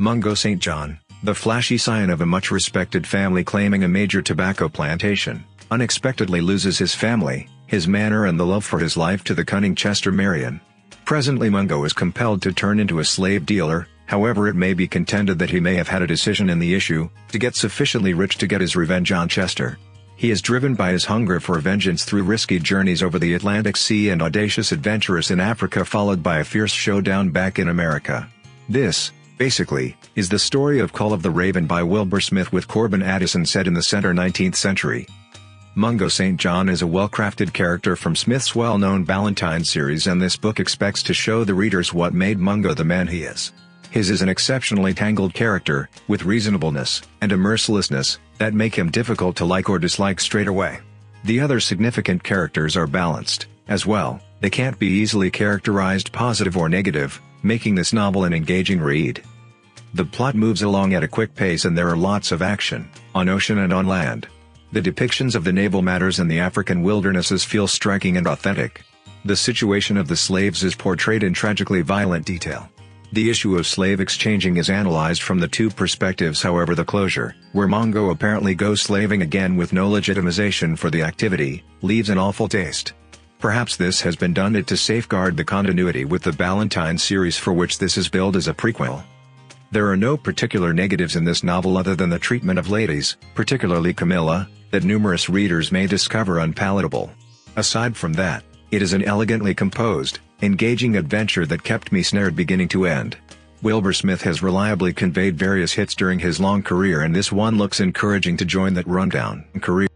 Mungo St. John, the flashy scion of a much-respected family claiming a major tobacco plantation, unexpectedly loses his family, his manor and the love for his life to the cunning Chester Marion. Presently Mungo is compelled to turn into a slave dealer, however it may be contended that he may have had a decision in the issue, to get sufficiently rich to get his revenge on Chester. He is driven by his hunger for vengeance through risky journeys over the Atlantic Sea and audacious adventures in Africa followed by a fierce showdown back in America. This, basically, is the story of Call of the Raven by Wilbur Smith with Corban Addison set in the center 19th century. Mungo St. John is a well-crafted character from Smith's well-known Ballantyne series and this book expects to show the readers what made Mungo the man he is. His is an exceptionally tangled character, with reasonableness, and a mercilessness, that make him difficult to like or dislike straight away. The other significant characters are balanced, as well, they can't be easily characterized positive or negative, making this novel an engaging read. The plot moves along at a quick pace and there are lots of action, on ocean and on land. The depictions of the naval matters and the African wildernesses feel striking and authentic. The situation of the slaves is portrayed in tragically violent detail. The issue of slave exchanging is analyzed from the two perspectives however the closure, where Mungo apparently goes slaving again with no legitimization for the activity, leaves an awful taste. Perhaps this has been done it to safeguard the continuity with the Ballantyne series for which this is billed as a prequel. There are no particular negatives in this novel other than the treatment of ladies, particularly Camilla, that numerous readers may discover unpalatable. Aside from that, it is an elegantly composed, engaging adventure that kept me snared beginning to end. Wilbur Smith has reliably conveyed various hits during his long career and this one looks encouraging to join that rundown career.